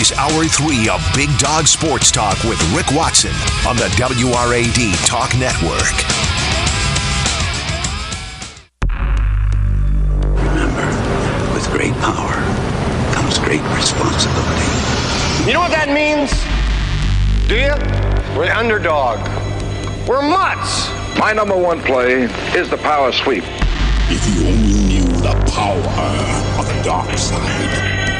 Is Hour 3 of Big Dog Sports Talk with Rick Watson on the WRAD Talk Network. Remember, with great power comes great responsibility. You know what that means? Do you? We're the underdog. We're mutts. My number one play is the power sweep. If you only knew the power of the dark side.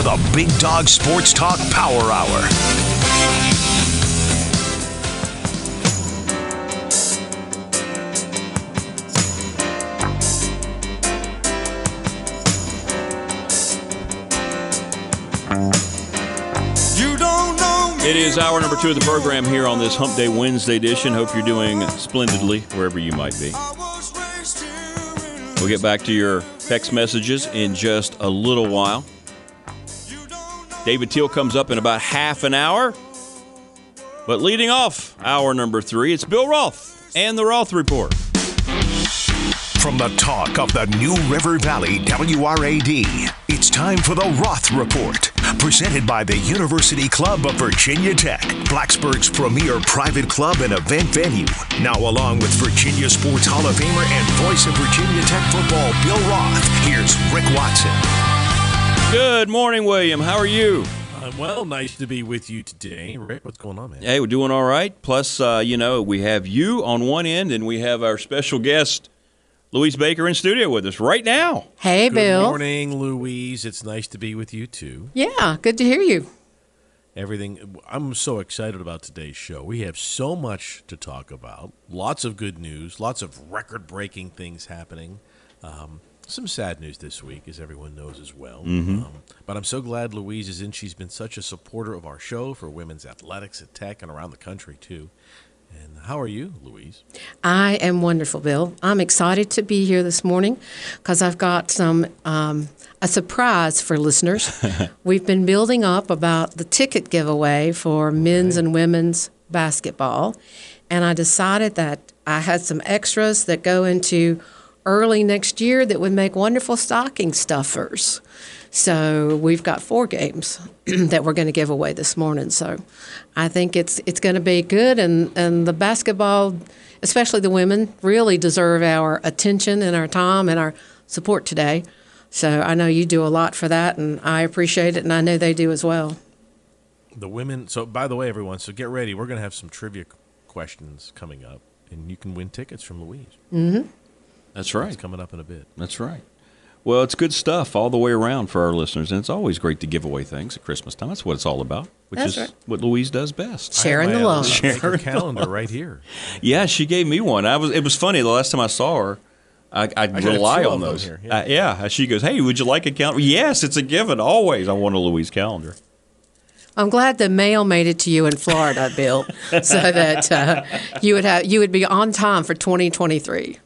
For the Big Dog Sports Talk Power Hour. You don't know. It is hour number two of the program here on this Hump Day Wednesday edition. Hope you're doing splendidly wherever you might be. We'll get back to your text messages in just a little while. David Teel comes up in about half an hour. But leading off hour number three, it's Bill Roth and the Roth Report. From the talk of the New River Valley WRAD, it's time for the Roth Report. Presented by the University Club of Virginia Tech, Blacksburg's premier private club and event venue. Now, along with Virginia Sports Hall of Famer and voice of Virginia Tech football, Bill Roth, here's Rick Watson. Good morning, William. How are you? Uh, well, nice to be with you today. Rick, what's going on, man? Hey, we're doing all right. Plus, uh, you know, we have you on one end, and we have our special guest, Louise Baker, in studio with us right now. Hey, Good Bill. Good morning, Louise. It's nice to be with you too. Yeah, good to hear you. Everything. I'm so excited about today's show. We have so much to talk about. Lots of good news. Lots of record-breaking things happening. Um, some sad news this week, as everyone knows as well. Mhm. Um, but I'm so glad Louise is in. She's been such a supporter of our show for women's athletics at Tech and around the country too. And how are you, Louise? I am wonderful, Bill. I'm excited to be here this morning because I've got some um, a surprise for listeners. We've been building up about the ticket giveaway for men's and women's basketball, and I decided that I had some extras that go into early next year that would make wonderful stocking stuffers. So we've got four games that we're going to give away this morning. So I think it's it's going to be good, and and the basketball, especially the women, really deserve our attention and our time and our support today. So I know you do a lot for that, and I appreciate it, and I know they do as well. The women. So, by the way, everyone, so get ready. We're going to have some trivia questions coming up, and you can win tickets from Louise. Mm-hmm. That's right. It's coming up in a bit. That's right. Well, it's good stuff all the way around for our listeners, and it's always great to give away things at Christmas time. That's what it's all about, which That's is right. what Louise does best. Sharing the love. Sharing calendar right here. Yeah, she gave me one. I was. It was funny. The last time I saw her, I, I, have rely on those. here, Uh, yeah. She goes, "Hey, would you like a calendar?" Yes, it's a given. Always, I want a Louise calendar. I'm glad the mail made it to you in Florida, Bill, so that uh, you would have you would be on time for 2023.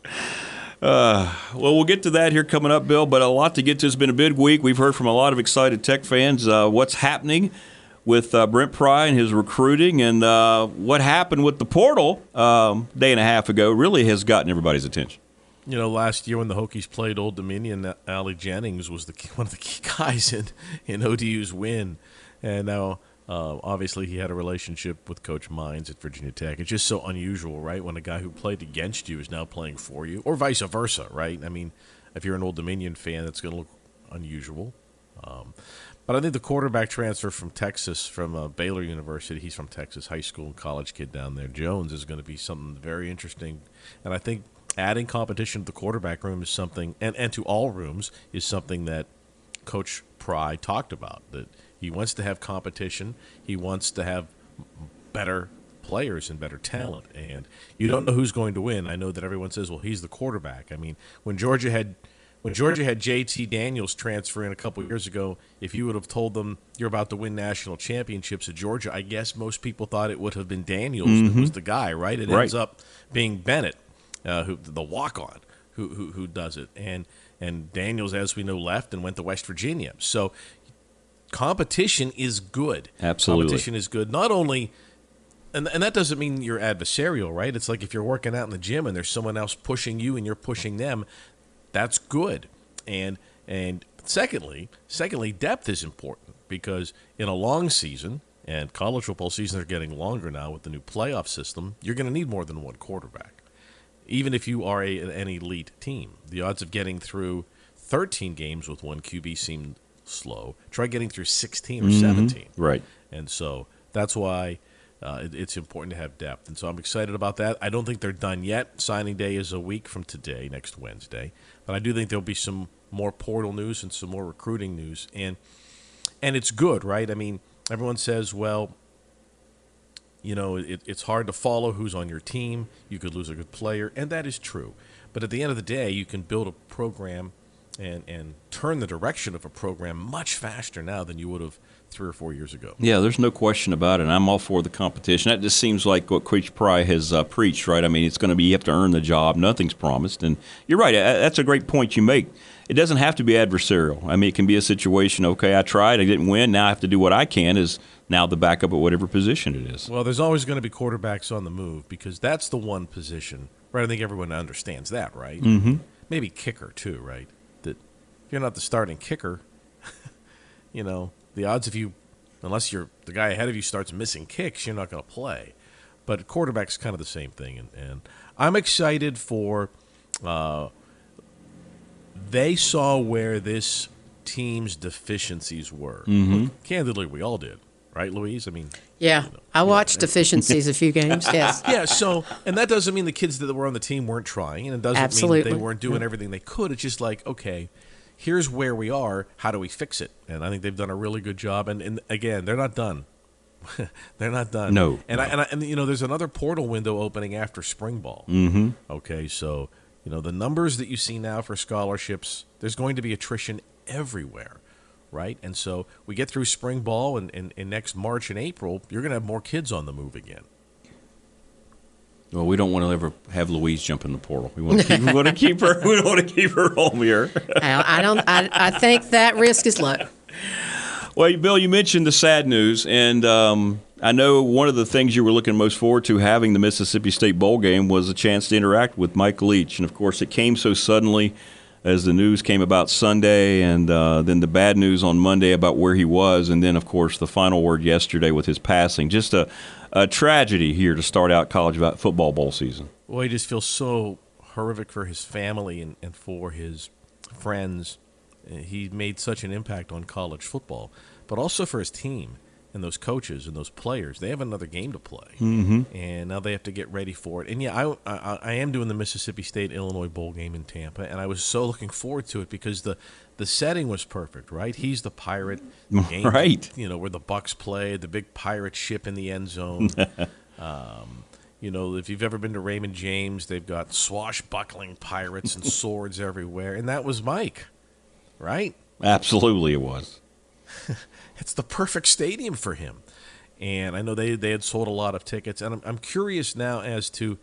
Uh, well, we'll get to that here coming up, Bill. But a lot to get to. It's been a big week. We've heard from a lot of excited Tech fans uh, what's happening with uh, Brent Pry and his recruiting, and uh, what happened with the portal um, day and a half ago really has gotten everybody's attention. You know, last year when the Hokies played Old Dominion, Ali Jennings was the one of the key guys in, in ODU's win. And now, uh, obviously, he had a relationship with Coach Mines at Virginia Tech. It's just so unusual, right? When a guy who played against you is now playing for you, or vice versa, right? I mean, if you're an Old Dominion fan, that's going to look unusual. Um, but I think the quarterback transfer from Texas, from uh, Baylor University, he's from Texas, high school and college kid down there, Drones, is going to be something very interesting. And I think adding competition to the quarterback room is something, and, and to all rooms, is something that Coach Pry talked about. That He wants to have competition. He wants to have better players and better talent. And you don't know who's going to win. I know that everyone says, "Well, he's the quarterback." I mean, when Georgia had when Georgia had JT Daniels transfer in a couple years ago, if you would have told them you're about to win national championships at Georgia, I guess most people thought it would have been Daniels mm-hmm. was the guy, right? It right. ends up being Bennett, uh, who the walk on, who, who who does it, and and Daniels, as we know, left and went to West Virginia. So competition is good. Absolutely, competition is good. Not only and, and that doesn't mean you're adversarial, right? It's like if you're working out in the gym and there's someone else pushing you and you're pushing them, that's good. And and secondly, secondly, depth is important because in a long season and college football seasons are getting longer now with the new playoff system, you're going to need more than one quarterback. Even if you are a, an elite team, the odds of getting through 13 games with one QB seem slow. Try getting through 16 or mm-hmm. 17. Right. And so that's why uh, it, it's important to have depth. And so I'm excited about that. I don't think they're done yet. Signing day is a week from today, next Wednesday. But I do think there'll be some more portal news and some more recruiting news. And and it's good, right? I mean, everyone says, well, you know, it, it's hard to follow who's on your team. You could lose a good player, and that is true. But at the end of the day, you can build a program and and turn the direction of a program much faster now than you would have three or four years ago. Yeah, there's no question about it. And I'm all for the competition. That just seems like what Coach Pry has uh, preached, right? I mean, it's going to be you have to earn the job. Nothing's promised, and you're right. That's a great point you make. It doesn't have to be adversarial. I mean, it can be a situation. Okay, I tried, I didn't win. Now I have to do what I can. Is now the backup at whatever position it is. Well, there's always going to be quarterbacks on the move because that's the one position, right? I think everyone understands that, right? Mm-hmm. Maybe kicker too, right? That if you're not the starting kicker, you know, the odds of you, unless you're the guy ahead of you starts missing kicks, you're not going to play. But quarterback's kind of the same thing, and, and I'm excited for. Uh, they saw where this team's deficiencies were. Mm-hmm. Look, candidly, we all did, right, Louise? I mean, yeah, you know, I watched yeah. deficiencies a few games. Yes. Yeah. So, and that doesn't mean the kids that were on the team weren't trying, and it doesn't Absolutely. mean they weren't doing everything they could. It's just like, okay, here's where we are. How do we fix it? And I think they've done a really good job. And, and again, they're not done. they're not done. No. And, no. I, and I, and you know, there's another portal window opening after spring ball. Mm-hmm. Okay, so you know the numbers that you see now for scholarships. There's going to be attrition everywhere, right? And so we get through spring ball, and, and, and next March and April, you're going to have more kids on the move again. Well, we don't want to ever have Louise jump in the portal. We want to keep, we want to keep her. We want to keep her home here. I don't. I, I think that risk is low. Well, Bill, you mentioned the sad news, and um, I know one of the things you were looking most forward to having the Mississippi State bowl game was a chance to interact with Mike Leach, and of course, it came so suddenly as the news came about Sunday, and uh, then the bad news on Monday about where he was, and then of course the final word yesterday with his passing. Just a a tragedy here to start out college football bowl season. Well, he just feels so horrific for his family and, and for his friends. He made such an impact on college football, but also for his team and those coaches and those players. They have another game to play, mm-hmm. and now they have to get ready for it. And yeah, I, I, I am doing the Mississippi State Illinois bowl game in Tampa, and I was so looking forward to it because the the setting was perfect, right? He's the pirate, game, right? You know where the Bucks play, the big pirate ship in the end zone. um, you know, if you've ever been to Raymond James, they've got swashbuckling pirates and swords everywhere, and that was Mike, right? Absolutely, it was. It's the perfect stadium for him. And I know they, they had sold a lot of tickets. And I'm, I'm curious now as to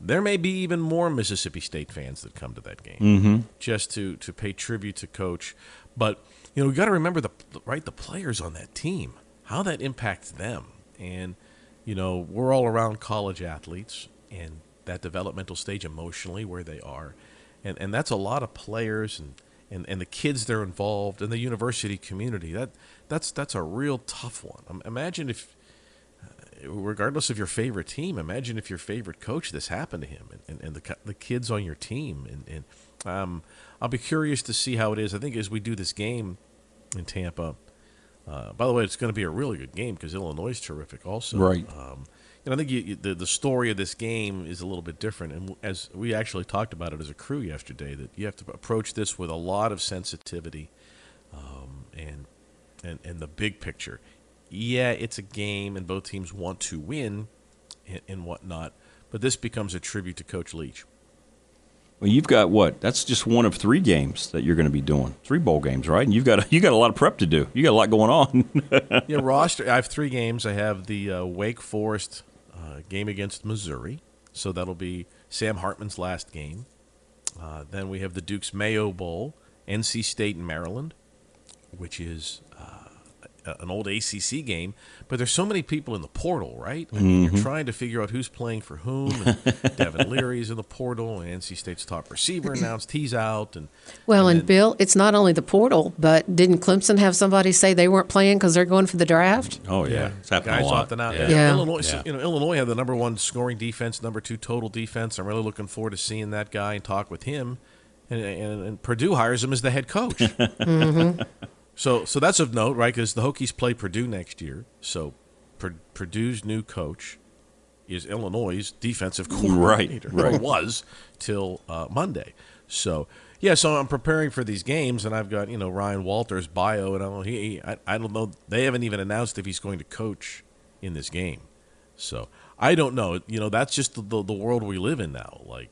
there may be even more Mississippi State fans that come to that game mm-hmm. just to, to pay tribute to Coach. But, you know, we got to remember the right the players on that team, how that impacts them. And, you know, we're all around college athletes and that developmental stage emotionally where they are. And, and that's a lot of players and – and, and the kids that are involved and the university community. That that's that's a real tough one. Imagine if, uh, regardless of your favorite team, imagine if your favorite coach this happened to him and, and, and the the kids on your team. And, and um, I'll be curious to see how it is. I think as we do this game in Tampa. Uh, by the way, it's going to be a really good game because Illinois is terrific, also. Right. Um, and I think you, you, the the story of this game is a little bit different. And as we actually talked about it as a crew yesterday, that you have to approach this with a lot of sensitivity, um, and and, and the big picture. Yeah, it's a game, and both teams want to win and, and whatnot, but this becomes a tribute to Coach Leach. Well, you've got what? That's just one of three games that you're going to be doing. Three bowl games, right? And you've got you got a lot of prep to do. You got a lot going on. yeah, roster. I have three games. I have the uh, Wake Forest uh, game against Missouri, so that'll be Sam Hartman's last game. Uh, then we have the Duke's Mayo Bowl, NC State and Maryland, which is uh, an old ACC game. But there's so many people in the portal, right? I mean, Mhm. You're trying to figure out who's playing for whom. And Devin Leary's in the portal, and NC State's top receiver announced he's out, and Well, and, Bill, it's not only the portal, but didn't Clemson have somebody say they weren't playing because they're going for the draft? Oh yeah, it's happening guys a lot. opting out. Yeah. Yeah. Illinois, Yeah. you know, Illinois had the number one scoring defense, number two total defense. I'm really looking forward to seeing that guy and talk with him. And, and, and Purdue hires him as the head coach. Mhm. So, so that's of note, right? Because the Hokies play Purdue next year. So, Pur- Purdue's new coach is Illinois' defensive coordinator, right. or was till uh, Monday. So, yeah, so I'm preparing for these games, and I've got you know Ryan Walters' bio, and I don't, he- I, I don't know. They haven't even announced if he's going to coach in this game. So I don't know. You know, that's just the, the, the world we live in now. Like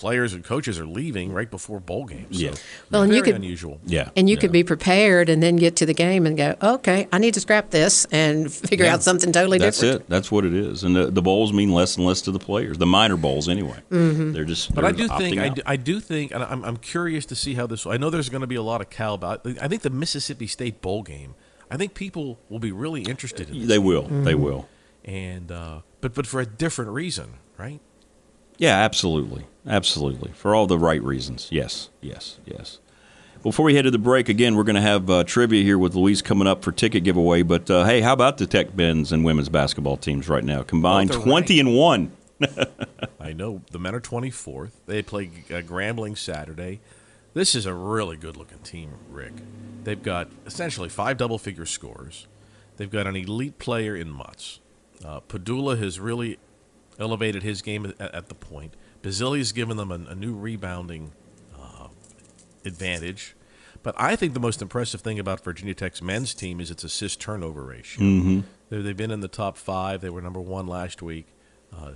players and coaches are leaving right before bowl games. So Yeah. Well, and you could- unusual. Yeah. And you could be prepared and then get to the game and go, okay, I need to scrap this and figure Yeah. out something totally That's different. That's it. That's what it is. And the, the bowls mean less and less to the players. The minor bowls, anyway. Mhm. They're just. But I they're do think I do, I do think, and I'm, I'm curious to see how this. I know there's going to be a lot of cow, about. I think the Mississippi State bowl game. I think people will be really interested in. This They game. will. They will. And uh, but but for a different reason, right? Yeah, absolutely. Absolutely. For all the right reasons. Yes, yes, yes. Before we head to the break, again, we're going to have uh, trivia here with Louise coming up for ticket giveaway. But uh, hey, how about the Tech men's and women's basketball teams right now? Combined they're 20 and 1. I know the men are 24th. They play uh, Grambling Saturday. This is a really good looking team, Rick. They've got essentially five double figure scores. They've got an elite player in Mutts. Uh, Pedulla has really elevated his game at, at the point. Basile's given them a, a new rebounding uh, advantage. But I think the most impressive thing about Virginia Tech's men's team is its assist turnover ratio. Mhm. They- They've been in the top five. They were number one last week. Uh,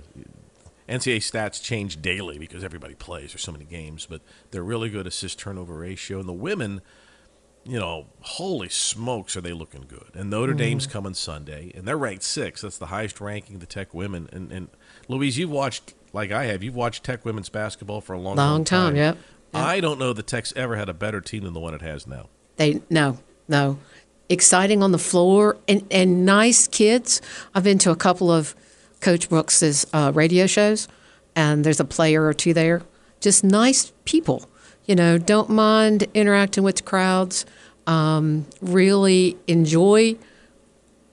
NCAA stats change daily because everybody plays. There's so many games, but they're really good assist turnover ratio. And the women, you know, holy smokes, are they looking good? And Notre Mhm. Dame's coming Sunday, and they're ranked six. That's the highest ranking of the Tech women. And, and Louise, you've watched like I have. You've watched Tech women's basketball for a long, Long time, yep, I don't know the Tech's ever had a better team than the one it has now. They no, no. Exciting on the floor and, and nice kids. I've been to a couple of Coach Brooks's uh, radio shows, and there's a player or two there. Just nice people. You know, don't mind interacting with crowds. Um, really enjoy.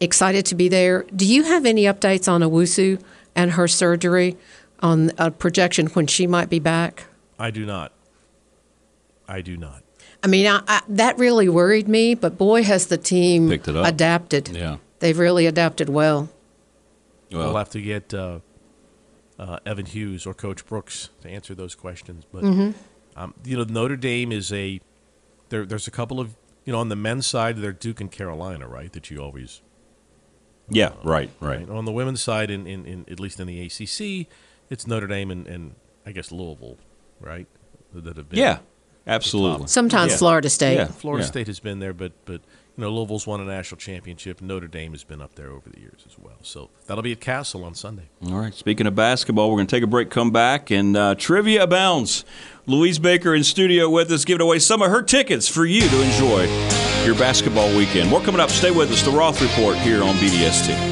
Excited to be there. Do you have any updates on Owusu and her surgery on a projection when she might be back? I do not. I do not. I mean, I, I, that really worried me, but boy, has the team Picked it up. adapted. Yeah. They've really adapted well. Well, we'll have to get uh, uh, Evan Hughes or Coach Brooks to answer those questions. But Mhm. Um, you know, Notre Dame is a there. There's a couple of you know on the men's side, they're Duke and Carolina, right? That you always Yeah, right, right. On the women's side, in, in, in at least in the ACC, it's Notre Dame and, and I guess Louisville, right? That have been Yeah, absolutely. Sometimes Florida State. Yeah, Florida yeah. State has been there, but but you know Louisville's won a national championship. Notre Dame has been up there over the years as well. So that'll be at Cassell on Sunday. All right. Speaking of basketball, we're going to take a break, come back, and uh, trivia abounds. Louise Baker in studio with us, giving away some of her tickets for you to enjoy your basketball weekend. More coming up. Stay with us. The Roth Report here on BDST.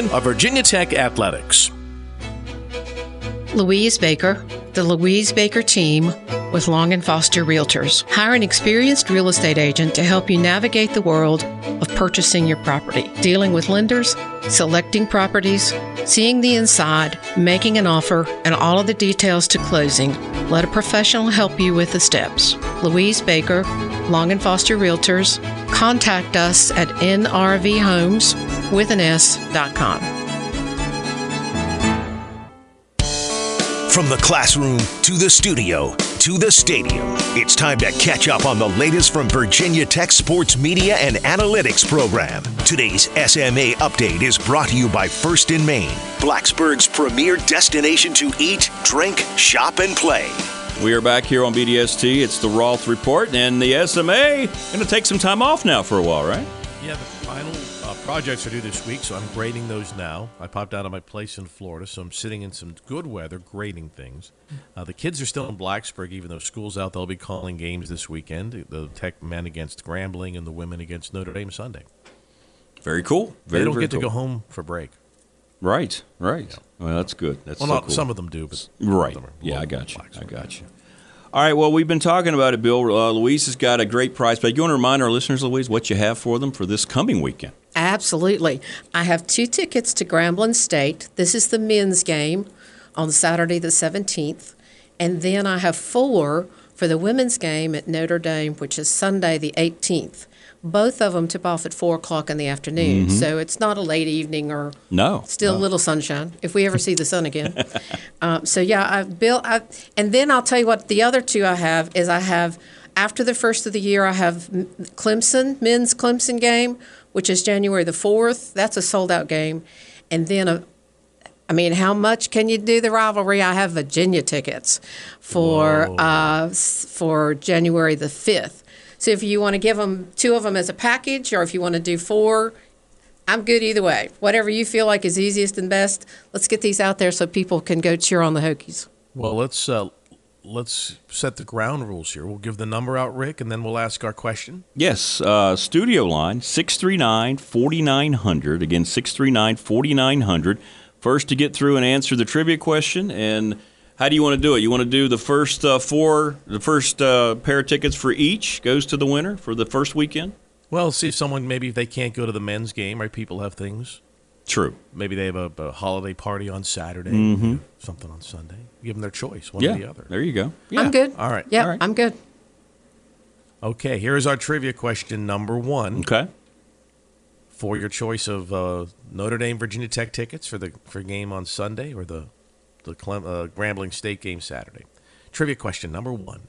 of Virginia Tech Athletics. Louise Baker, the Louise Baker team, with Long and Foster Realtors. Hire an experienced real estate agent to help you navigate the world of purchasing your property, dealing with lenders, selecting properties, seeing the inside, making an offer, and all of the details to closing. Let a professional help you with the steps. Louise Baker, Long and Foster Realtors. Contact us at nrvhomes with an S.com. From the classroom to the studio to the stadium, it's time to catch up on the latest from Virginia Tech Sports Media and Analytics program. Today's SMA update is brought to you by First and Main, Blacksburg's premier destination to eat, drink, shop, and play. We are back here on BDST. It's the Roth Report, and the SMA going to take some time off now for a while, right? Yeah, the final projects are due this week, so I'm grading those now. I popped out of my place in Florida, so I'm sitting in some good weather grading things. Uh, the kids are still in Blacksburg, even though school's out. They'll be calling games this weekend. The Tech men against Grambling and the women against Notre Dame Sunday. Very cool. Very, they don't get cool. to go home for break. Right, right. Well, that's good. That's well, so not cool. some of them do, but Right. Yeah, I got you. I got you. All right. Well, we've been talking about it, Bill. Uh, Louise has got a great prize, but you want to remind our listeners, Louise, what you have for them for this coming weekend? Absolutely. I have two tickets to Grambling State. This is the men's game on Saturday the 17th. And then I have four for the women's game at Notre Dame, which is Sunday the 18th. Both of them tip off at 4 o'clock in the afternoon. Mhm. So it's not a late evening or No. still a little sunshine if we ever see the sun again. um, so yeah, I've Bill, I, and then I'll tell you what the other two I have is I have after the first of the year I have Clemson men's Clemson game, which is January the fourth. That's a sold out game, and then a. I mean, how much can you do the rivalry? I have Virginia tickets for uh, for January the fifth. So if you want to give them two of them as a package, or if you want to do four, I'm good either way. Whatever you feel like is easiest and best. Let's get these out there so people can go cheer on the Hokies. Well, let's uh, let's set the ground rules here. We'll give the number out, Rick, and then we'll ask our question. Yes, uh, studio line 639 4900. Again, 639 4900. First to get through and answer the trivia question. And how do you want to do it? You want to do the first uh, four, the first uh, pair of tickets for each goes to the winner for the first weekend? Well, see if someone maybe if they can't go to the men's game, right? People have things. True. Maybe they have a, a holiday party on Saturday, Mhm. something on Sunday. Give them their choice, one yeah, or the other. there you go. I'm good. All right. Yeah, All right. I'm good. Okay, here is our trivia question number one. Okay. For your choice of uh, Notre Dame Virginia Tech tickets for the for game on Sunday or the the Clem, uh, Grambling State game Saturday. Trivia question number one.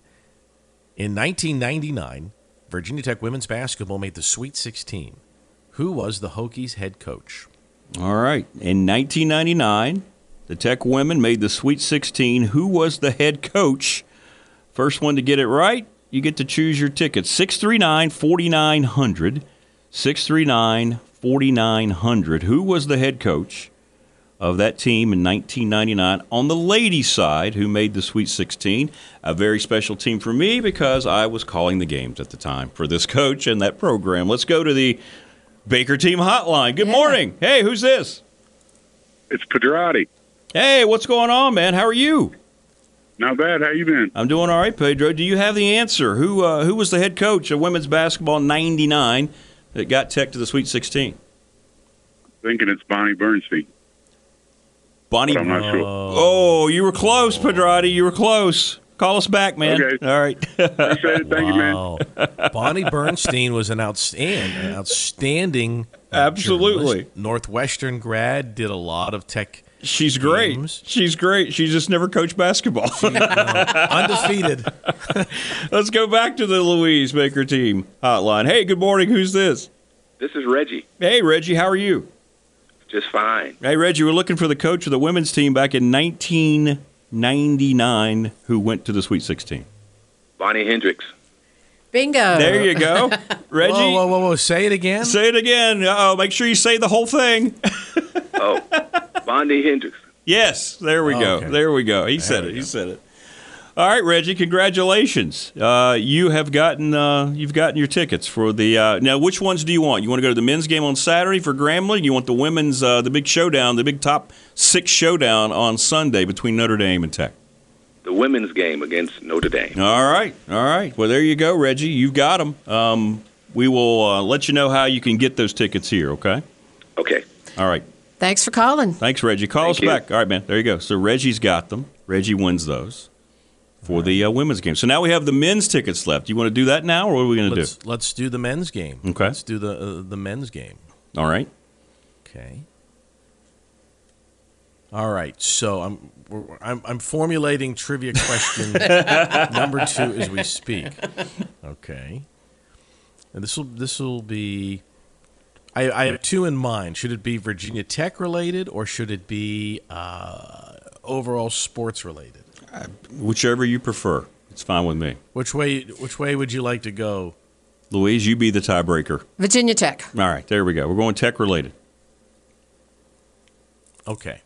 In 1999, Virginia Tech women's basketball made the Sweet 16. Who was the Hokies head coach? All right. In 1999, the Tech women made the Sweet 16. Who was the head coach? First one to get it right, you get to choose your ticket. 639 4900. 639 4900. Who was the head coach of that team in 1999 on the ladies' side who made the Sweet 16? A very special team for me because I was calling the games at the time for this coach and that program. Let's go to the Baker Team Hotline. Good morning. Hey, who's this? It's Pedrati. Hey, what's going on, man? How are you? Not bad. How you been? I'm doing all right, Pedro. Do you have the answer? Who uh, who was the head coach of women's basketball '99 that got Tech to the Sweet 16? Thinking it's Bonnie Bernstein. Bonnie. But I'm not sure. Oh, you were close, Pedrati. You were close. Call us back, man. Okay. All right. Appreciate it. Thank you, man. Bonnie Bernstein was an outstanding, an outstanding, uh, Absolutely. journalist. Northwestern grad. Did a lot of tech. She's great. games. She's great. She just never coached basketball. undefeated. Let's go back to the Louise Baker team hotline. Hey, good morning. Who's this? This is Reggie. Hey, Reggie. How are you? Just fine. Hey, Reggie, we're looking for the coach of the women's team back in 1999 who went to the Sweet 16. Bonnie Hendricks. Bingo. There you go. Reggie. Whoa, whoa, whoa, whoa. Say it again. Say it again. Oh, make sure you say the whole thing. Oh, Bonnie Hendricks. yes, there we go. Okay. There we go. He said it. He said it. All right, Reggie. Congratulations. Uh, you have gotten uh, you've gotten your tickets for the uh, now. Which ones do you want? You want to go to the men's game on Saturday for Grambling? You want the women's uh, the big showdown, the big top six showdown on Sunday between Notre Dame and Tech? the women's game against Notre Dame. All right, all right. Well, there you go, Reggie. You've got them. Um, we will uh, let you know how you can get those tickets here. Okay. Okay. All right. Thanks for calling. Thanks, Reggie. Call Thank us you. back. All right, man. There you go. So Reggie's got them. Reggie wins those for the uh, women's game. So now we have the men's tickets left. Do you want to do that now, or what are we going to do? Let's, let's do the men's game. Okay. Let's do the uh, the men's game. All right. Okay. All right. So I'm we're, I'm, I'm formulating trivia question number two as we speak. Okay. And this will this will be. I, I have two in mind. Should it be Virginia Tech related or should it be uh, overall sports related? Whichever you prefer. It's fine with me. Which way Which way would you like to go? Louise, you be the tiebreaker. Virginia Tech. All right, there we go. We're going tech related. Okay.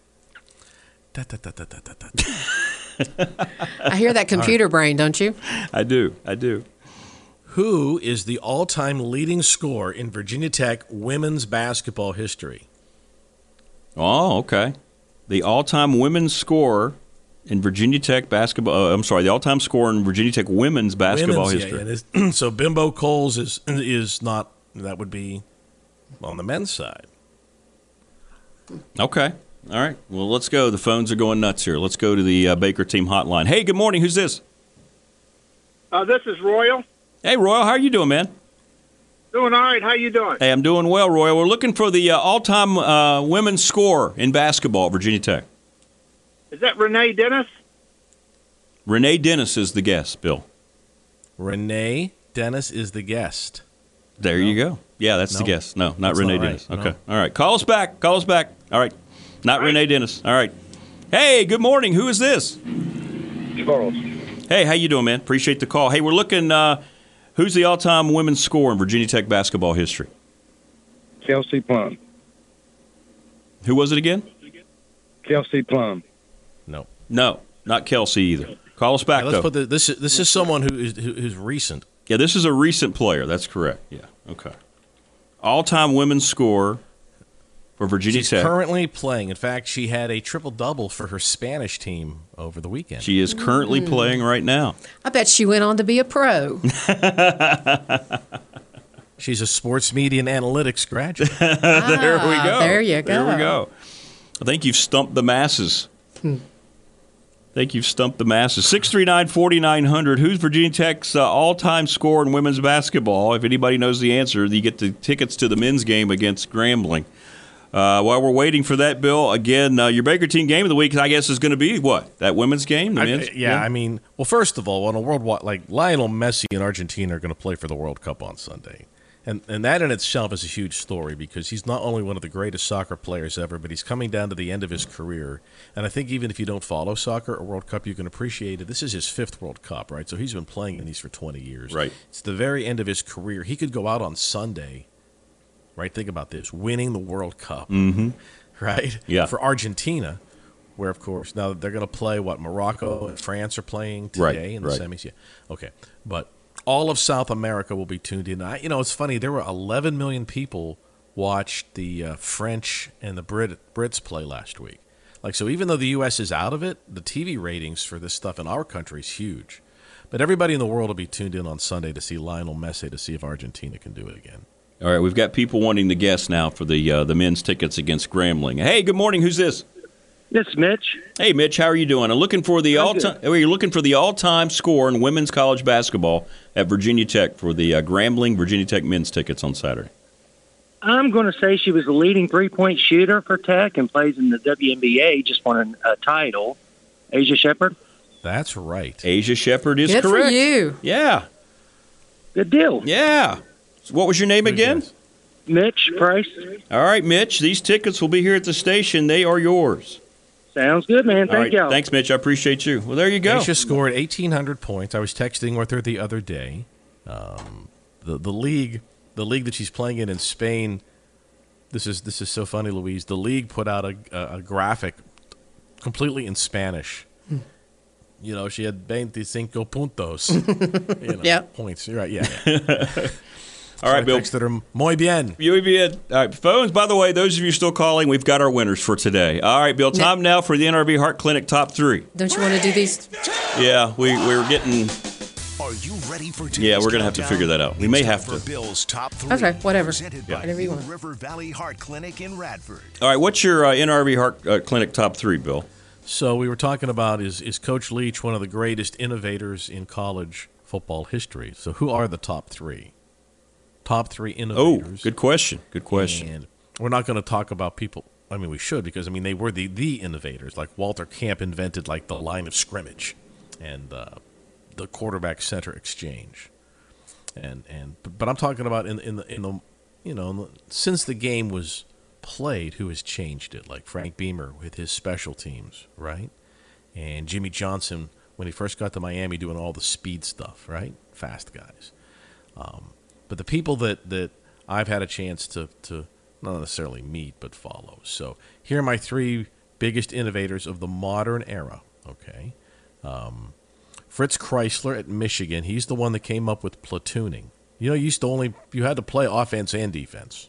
Da, da, da, da, da, da, da. I hear that computer brain, don't you? I do. I do. Who is the all-time leading scorer in Virginia Tech women's basketball history? Oh, okay. The all-time women's scorer in Virginia Tech basketball. Uh, I'm sorry, the all-time scorer in Virginia Tech women's basketball Women's, history. Yeah, yeah, so Bimbo Coles is is not. That would be on the men's side. Okay. All right. Well, let's go. The phones are going nuts here. Let's go to the uh, Baker team hotline. Hey, good morning. Who's this? Uh, this is Royal. Hey, Royal. How are you doing, man? Doing all right. How you doing? Hey, I'm doing well, Royal. We're looking for the uh, all-time uh, women's scorer in basketball at Virginia Tech. Is that Renee Dennis? Renee Dennis is the guest, Bill. Renee Dennis is the guest. There you go. Yeah, that's the guest. No, not That's Renee not right. Dennis. No. Okay. All right. Call us back. Call us back. All right. Not Renee Dennis. All right. Hey, good morning. Who is this? Charles. Hey, how you doing, man? Appreciate the call. Hey, we're looking. Uh, who's the all-time women's scorer in Virginia Tech basketball history? Kelsey Plum. Who was it again? Kelsey Plum. No. No, not Kelsey either. Call us back Now, let's though. put the, this. is- This is someone who is who's recent. yeah, this is a recent player. That's correct. Yeah. Okay. All-time women's scorer for Virginia She's Tech. currently playing. In fact, she had a triple double for her Spanish team over the weekend. she is currently Mm. playing right now. I bet she went on to be a pro. She's a sports media and analytics graduate. there we Ah, go. there you go. There we go. go. I think you've stumped the masses. Think you've stumped the masses. 639 4900. Who's Virginia Tech's uh, all time score in women's basketball? If anybody knows the answer, you get the tickets to the men's game against Grambling. Uh, while we're waiting for that, Bill, again, uh, your Baker team game of the week, I guess, is going to be what? That women's game? The I- men's? yeah, I mean, well, first of all, on a worldwide like Lionel Messi and Argentina are going to play for the World Cup on Sunday, and and that in itself is a huge story because he's not only one of the greatest soccer players ever, but he's coming down to the end of his career. And I think even if you don't follow soccer or World Cup, you can appreciate it. This is his fifth World Cup, right? So he's been playing in these for twenty years. Right. It's the very end of his career. He could go out on Sunday, right? Think about this: winning the World Cup Mm-hmm. right? Yeah. For Argentina, where of course now they're going to play what Morocco and France are playing today Right, in the right. semis. Yeah. Okay, but all of South America will be tuned in. I, you know, it's funny. There were 11 million people watched the uh, French and the Brit Brits play last week. Like so, even though the U.S. is out of it, the TV ratings for this stuff in our country is huge. But everybody in the world will be tuned in on Sunday to see Lionel Messi to see if Argentina can do it again. All right, we've got people wanting to guess now for the uh, the men's tickets against Grambling. Hey, good morning. Who's this? This is Mitch. Hey, Mitch, how are you doing? I'm looking for the all time. You're looking for the all-time score in women's college basketball at Virginia Tech for the uh, Grambling Virginia Tech men's tickets on Saturday. I'm going to say she was the leading three point shooter for Tech and plays in the WNBA, just won a, a title. Aisha Sheppard. That's right. Aisha Sheppard is Good for correct. you. Yeah. Good deal. Yeah. So what was your name again? Mitch Price. All right, Mitch. These tickets will be here at the station. They are yours. Sounds good, man. Thank right. y'all. Thanks, Mitch. I appreciate you. Well, there you go. Aisha scored 1,800 points. I was texting with her the other day. Um, the the league, the league that she's playing in in Spain. This is this is so funny, Louise. The league put out a, a, a graphic completely in Spanish. Hmm. You know, she had 25 puntos. you know, Yeah. points. You're right. Yeah. yeah. All right, Bill. texted her, muy bien. Muy bien. All right, phones. By the way, those of you still calling, we've got our winners for today. All right, Bill. Time now for the NRV Heart Clinic top three. Don't you want to do these? Yeah, we we're getting. Are you ready for today's Yeah, we're gonna have to figure that out. We may have to. Bill's top three. Okay, whatever. Presented Yeah. Whatever you want. River Valley Heart Clinic in Radford. All right, what's your uh, NRV Heart uh, Clinic top three, Bill? So we were talking about is is Coach Leach one of the greatest innovators in college football history? So who are the top three? Top three innovators. Oh, good question. Good question. And we're not going to talk about people. I mean, we should because I mean they were the the innovators. Like Walter Camp invented like the line of scrimmage, and uh, the quarterback center exchange, and and but, I'm talking about in in the in the you know in the, since the game was played, who has changed it? Like Frank Beamer with his special teams, right? And Jimmy Johnson when he first got to Miami doing all the speed stuff, right? Fast guys. Um, but the people that, that I've had a chance to, to not necessarily meet but follow. So here are my three biggest innovators of the modern era. Okay, um, Fritz Crisler at Michigan. He's the one that came up with platooning. You know, you used to only you had to play offense and defense.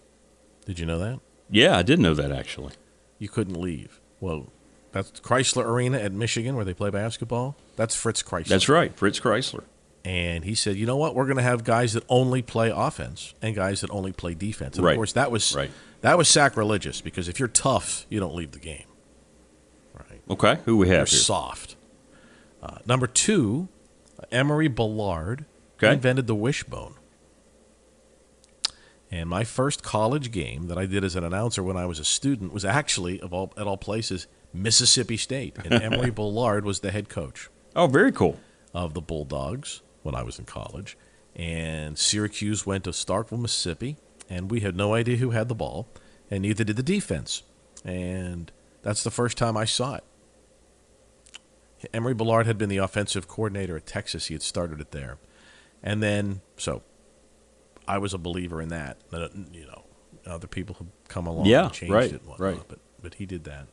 Did you know that? Yeah, I did know that actually. You couldn't leave. Well, that's Crisler Arena at Michigan where they play basketball. That's Fritz Crisler. That's right, Fritz Crisler. And he said, you know what? We're going to have guys that only play offense and guys that only play defense. And Right. of course, that was Right. that was sacrilegious because if you're tough, you don't leave the game. Okay, who we You're have here? soft. Uh, number two, Emory Bellard Okay. invented the wishbone. And my first college game that I did as an announcer when I was a student was actually, of all, at all places, Mississippi State. And Emory Bellard was the head coach. Oh, very cool. Of the Bulldogs when I was in college. And Syracuse went to Starkville, Mississippi. And we had no idea who had the ball. And neither did the defense. And that's the first time I saw it. Emory Bellard had been the offensive coordinator at Texas. He had started it there. And then, so I was a believer in that. You know, other people have come along Yeah, and changed right, it whatnot, right. But, but he did that.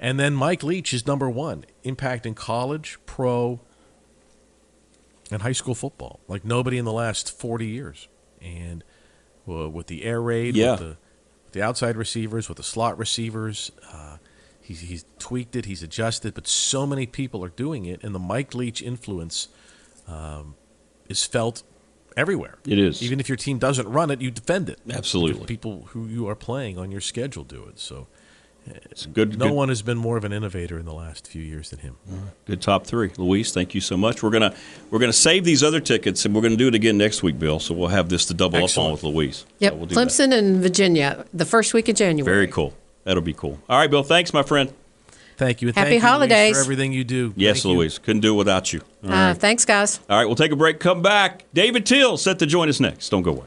And then Mike Leach is number one, impact in college, pro, and high school football. Like nobody in the last 40 years. And uh, with the air raid, Yeah. with, the, with the outside receivers, with the slot receivers, uh, he's, he's tweaked it, he's adjusted, but so many people are doing it. And the Mike Leach influence um, is felt everywhere. It is. Even if your team doesn't run it, you defend it. Absolutely. People who you are playing on your schedule do it. So It's good. no good, one has been more of an innovator in the last few years than him. Good top three, Louise. Thank you so much. We're gonna we're gonna save these other tickets, and we're gonna do it again next week, Bill. So we'll have this to double Excellent. up on with Louise. Yep, So we'll do that. Clemson and Virginia, the first week of January. Very cool. That'll be cool. All right, Bill. Thanks, my friend. Thank you. And Happy thank you, Louise, holidays. for everything you do. Yes, Thank you. Couldn't do it without you. All Uh, right. Thanks, guys. All right. We'll take a break. Come back. David Teel set to join us next. Don't go away.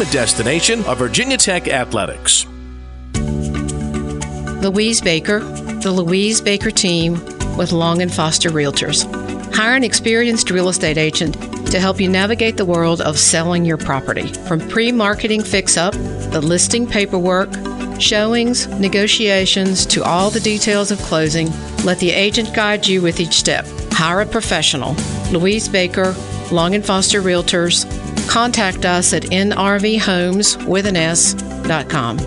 destination of Virginia Tech Athletics. Louise Baker, the Louise Baker team with Long and Foster Realtors. Hire an experienced real estate agent to help you navigate the world of selling your property. From pre marketing fix up, the listing paperwork, showings, negotiations, to all the details of closing, let the agent guide you with each step. Hire a professional. Louise Baker, Long and Foster Realtors. Contact us at nrvhomes with an S dot com.